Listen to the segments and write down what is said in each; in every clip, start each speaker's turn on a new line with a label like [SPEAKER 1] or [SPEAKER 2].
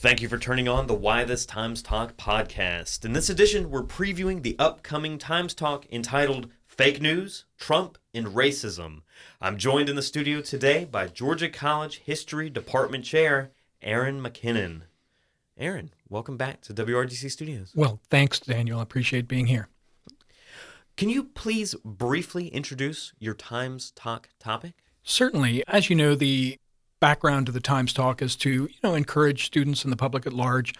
[SPEAKER 1] Thank you for turning on the Why This Times Talk podcast. In this edition, we're previewing the upcoming Times Talk entitled Fake News, Trump, and Racism. I'm joined in the studio today by Georgia College History Department Chair Aran MacKinnon. Aran, welcome back to WRDC Studios.
[SPEAKER 2] Well, thanks, Daniel. I appreciate being here.
[SPEAKER 1] Can you please briefly introduce your Times Talk topic?
[SPEAKER 2] Certainly. As you know, the background to the Times Talk is to, you know, encourage students and the public at large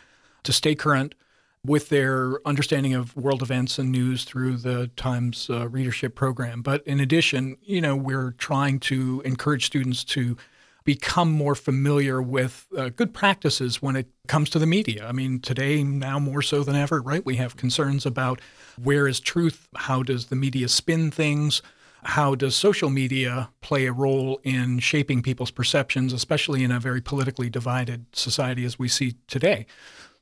[SPEAKER 2] to stay current with their understanding of world events and news through the Times uh, readership program. But in addition, you know, we're trying to encourage students to become more familiar with uh, good practices when it comes to the media. I mean, today, now more so than ever, right? We have concerns about where is truth? How does the media spin things? How does social media play a role in shaping people's perceptions, especially in a very politically divided society as we see today?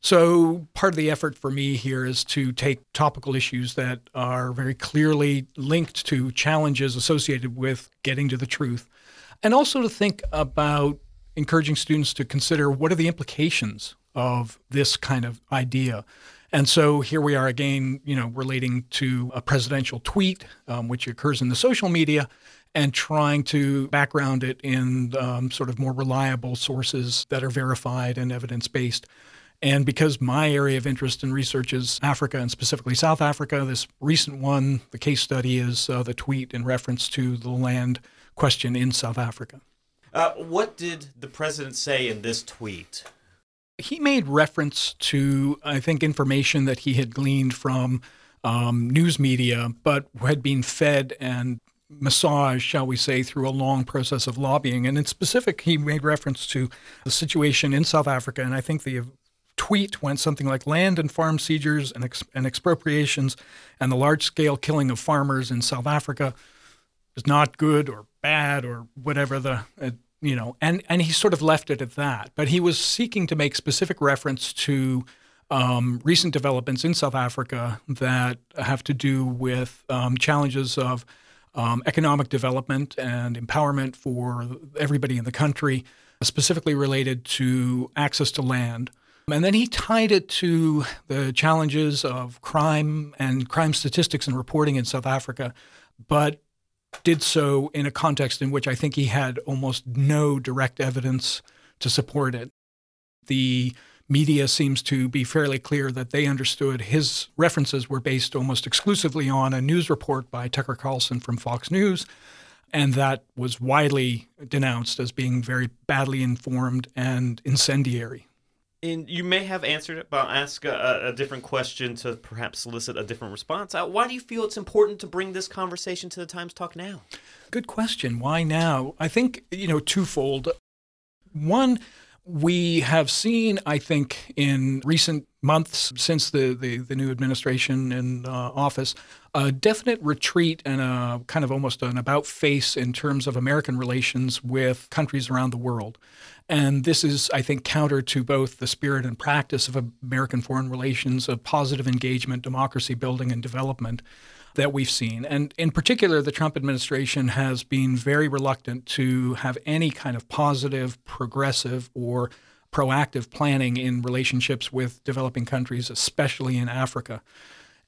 [SPEAKER 2] So, part of the effort for me here is to take topical issues that are very clearly linked to challenges associated with getting to the truth, and also to think about encouraging students to consider what are the implications of this kind of idea. And so here we are again, you know, relating to a presidential tweet, um, which occurs in the social media, and trying to background it in um, sort of more reliable sources that are verified and evidence based. And because my area of interest and research is Africa and specifically South Africa, this recent one, the case study is uh, the tweet in reference to the land question in South Africa.
[SPEAKER 1] Uh, what did the president say in this tweet?
[SPEAKER 2] He made reference to, I think, information that he had gleaned from um, news media, but had been fed and massaged, shall we say, through a long process of lobbying. And in specific, he made reference to the situation in South Africa. And I think the tweet went something like land and farm seizures and, ex- and expropriations and the large scale killing of farmers in South Africa is not good or bad or whatever the uh, you know, and and he sort of left it at that. But he was seeking to make specific reference to um, recent developments in South Africa that have to do with um, challenges of um, economic development and empowerment for everybody in the country, specifically related to access to land. And then he tied it to the challenges of crime and crime statistics and reporting in South Africa, but did so in a context in which I think he had almost no direct evidence to support it. The media seems to be fairly clear that they understood his references were based almost exclusively on a news report by Tucker Carlson from Fox News. And that was widely denounced as being very badly informed and incendiary
[SPEAKER 1] and you may have answered it, but I'll ask a, a, different question to perhaps solicit a different response. Uh, why do you feel it's important to bring this conversation to the Times Talk now?
[SPEAKER 2] Good question. Why now? I think, you know, twofold. One, we have seen, I think, in recent months since the, the, the new administration in uh, office, a definite retreat and a kind of almost an about face in terms of American relations with countries around the world. And this is, I think, counter to both the spirit and practice of American foreign relations of positive engagement, democracy building, and development that we've seen. And in particular, the Trump administration has been very reluctant to have any kind of positive, progressive, or proactive planning in relationships with developing countries, especially in Africa.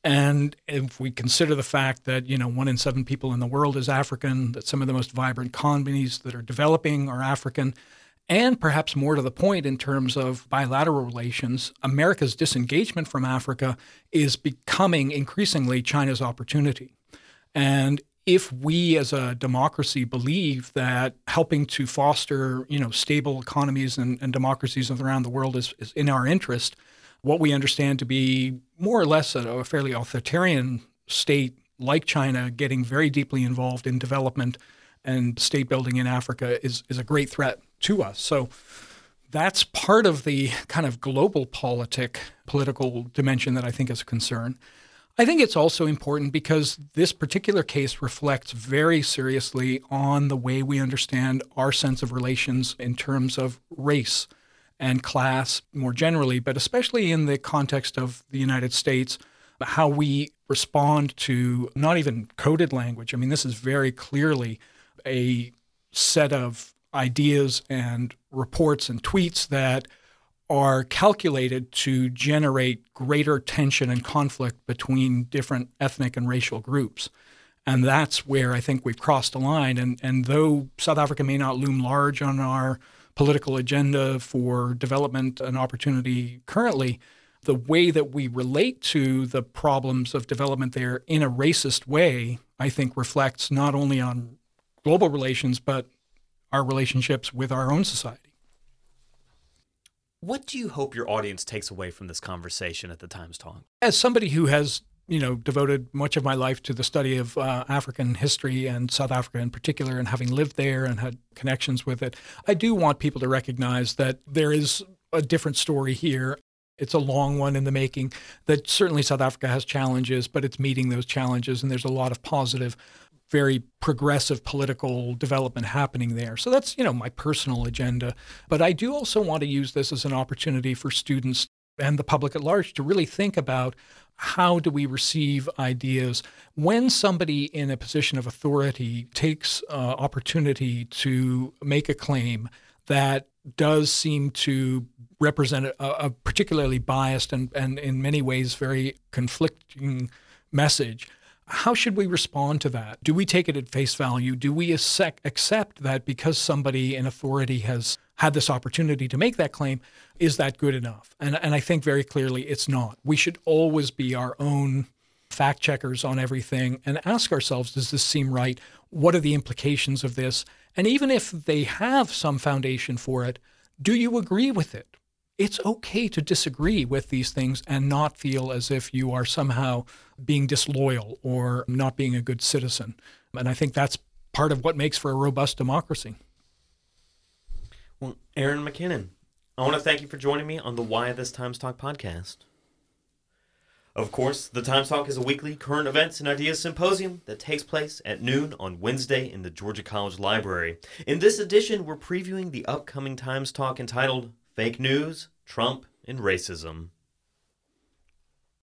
[SPEAKER 2] And if we consider the fact that, you know, one in seven people in the world is African, that some of the most vibrant economies that are developing are African, and perhaps more to the point in terms of bilateral relations, America's disengagement from Africa is becoming increasingly China's opportunity. And if we as a democracy believe that helping to foster you know stable economies and, and democracies around the world is, is, in our interest, what we understand to be more or less a, a fairly authoritarian state like China getting very deeply involved in development and state building in Africa is, is a great threat to us. So that's part of the kind of global politic, political dimension that I think is a concern. I think it's also important because this particular case reflects very seriously on the way we understand our sense of relations in terms of race and class more generally, but especially in the context of the United States, how we respond to not even coded language. I mean, this is very clearly a set of ideas and reports and tweets that are calculated to generate greater tension and conflict between different ethnic and racial groups. And that's where I think we've crossed a line. And, and though South Africa may not loom large on our political agenda for development and opportunity currently, the way that we relate to the problems of development there in a racist way, I think reflects not only on global relations, but our relationships with our own society.
[SPEAKER 1] What do you hope your audience takes away from this conversation at the Times Talk?
[SPEAKER 2] As somebody who has you know, devoted much of my life to the study of uh, African history and South Africa in particular, and having lived there and had connections with it, I do want people to recognize that there is a different story here. It's a long one in the making. That certainly South Africa has challenges, but it's meeting those challenges, and there's a lot of positive very progressive political development happening there. So that's, you know, my personal agenda. But I do also want to use this as an opportunity for students and the public at large to really think about how do we receive ideas when somebody in a position of authority takes uh, opportunity to make a claim that does seem to represent a, a particularly biased and, and in many ways very conflicting message how should we respond to that? Do we take it at face value? Do we accept that because somebody in authority has had this opportunity to make that claim, is that good enough? And, and I think very clearly it's not. We should always be our own fact checkers on everything and ask ourselves does this seem right? What are the implications of this? And even if they have some foundation for it, do you agree with it? It's okay to disagree with these things and not feel as if you are somehow being disloyal or not being a good citizen. And I think that's part of what makes for a robust democracy.
[SPEAKER 1] Well, Aran MacKinnon, I want to thank you for joining me on the Why This Times Talk podcast. Of course, the Times Talk is a weekly current events and ideas symposium that takes place at noon on Wednesday in the Georgia College Library. In this edition, we're previewing the upcoming Times Talk entitled Fake News, Trump, and Racism.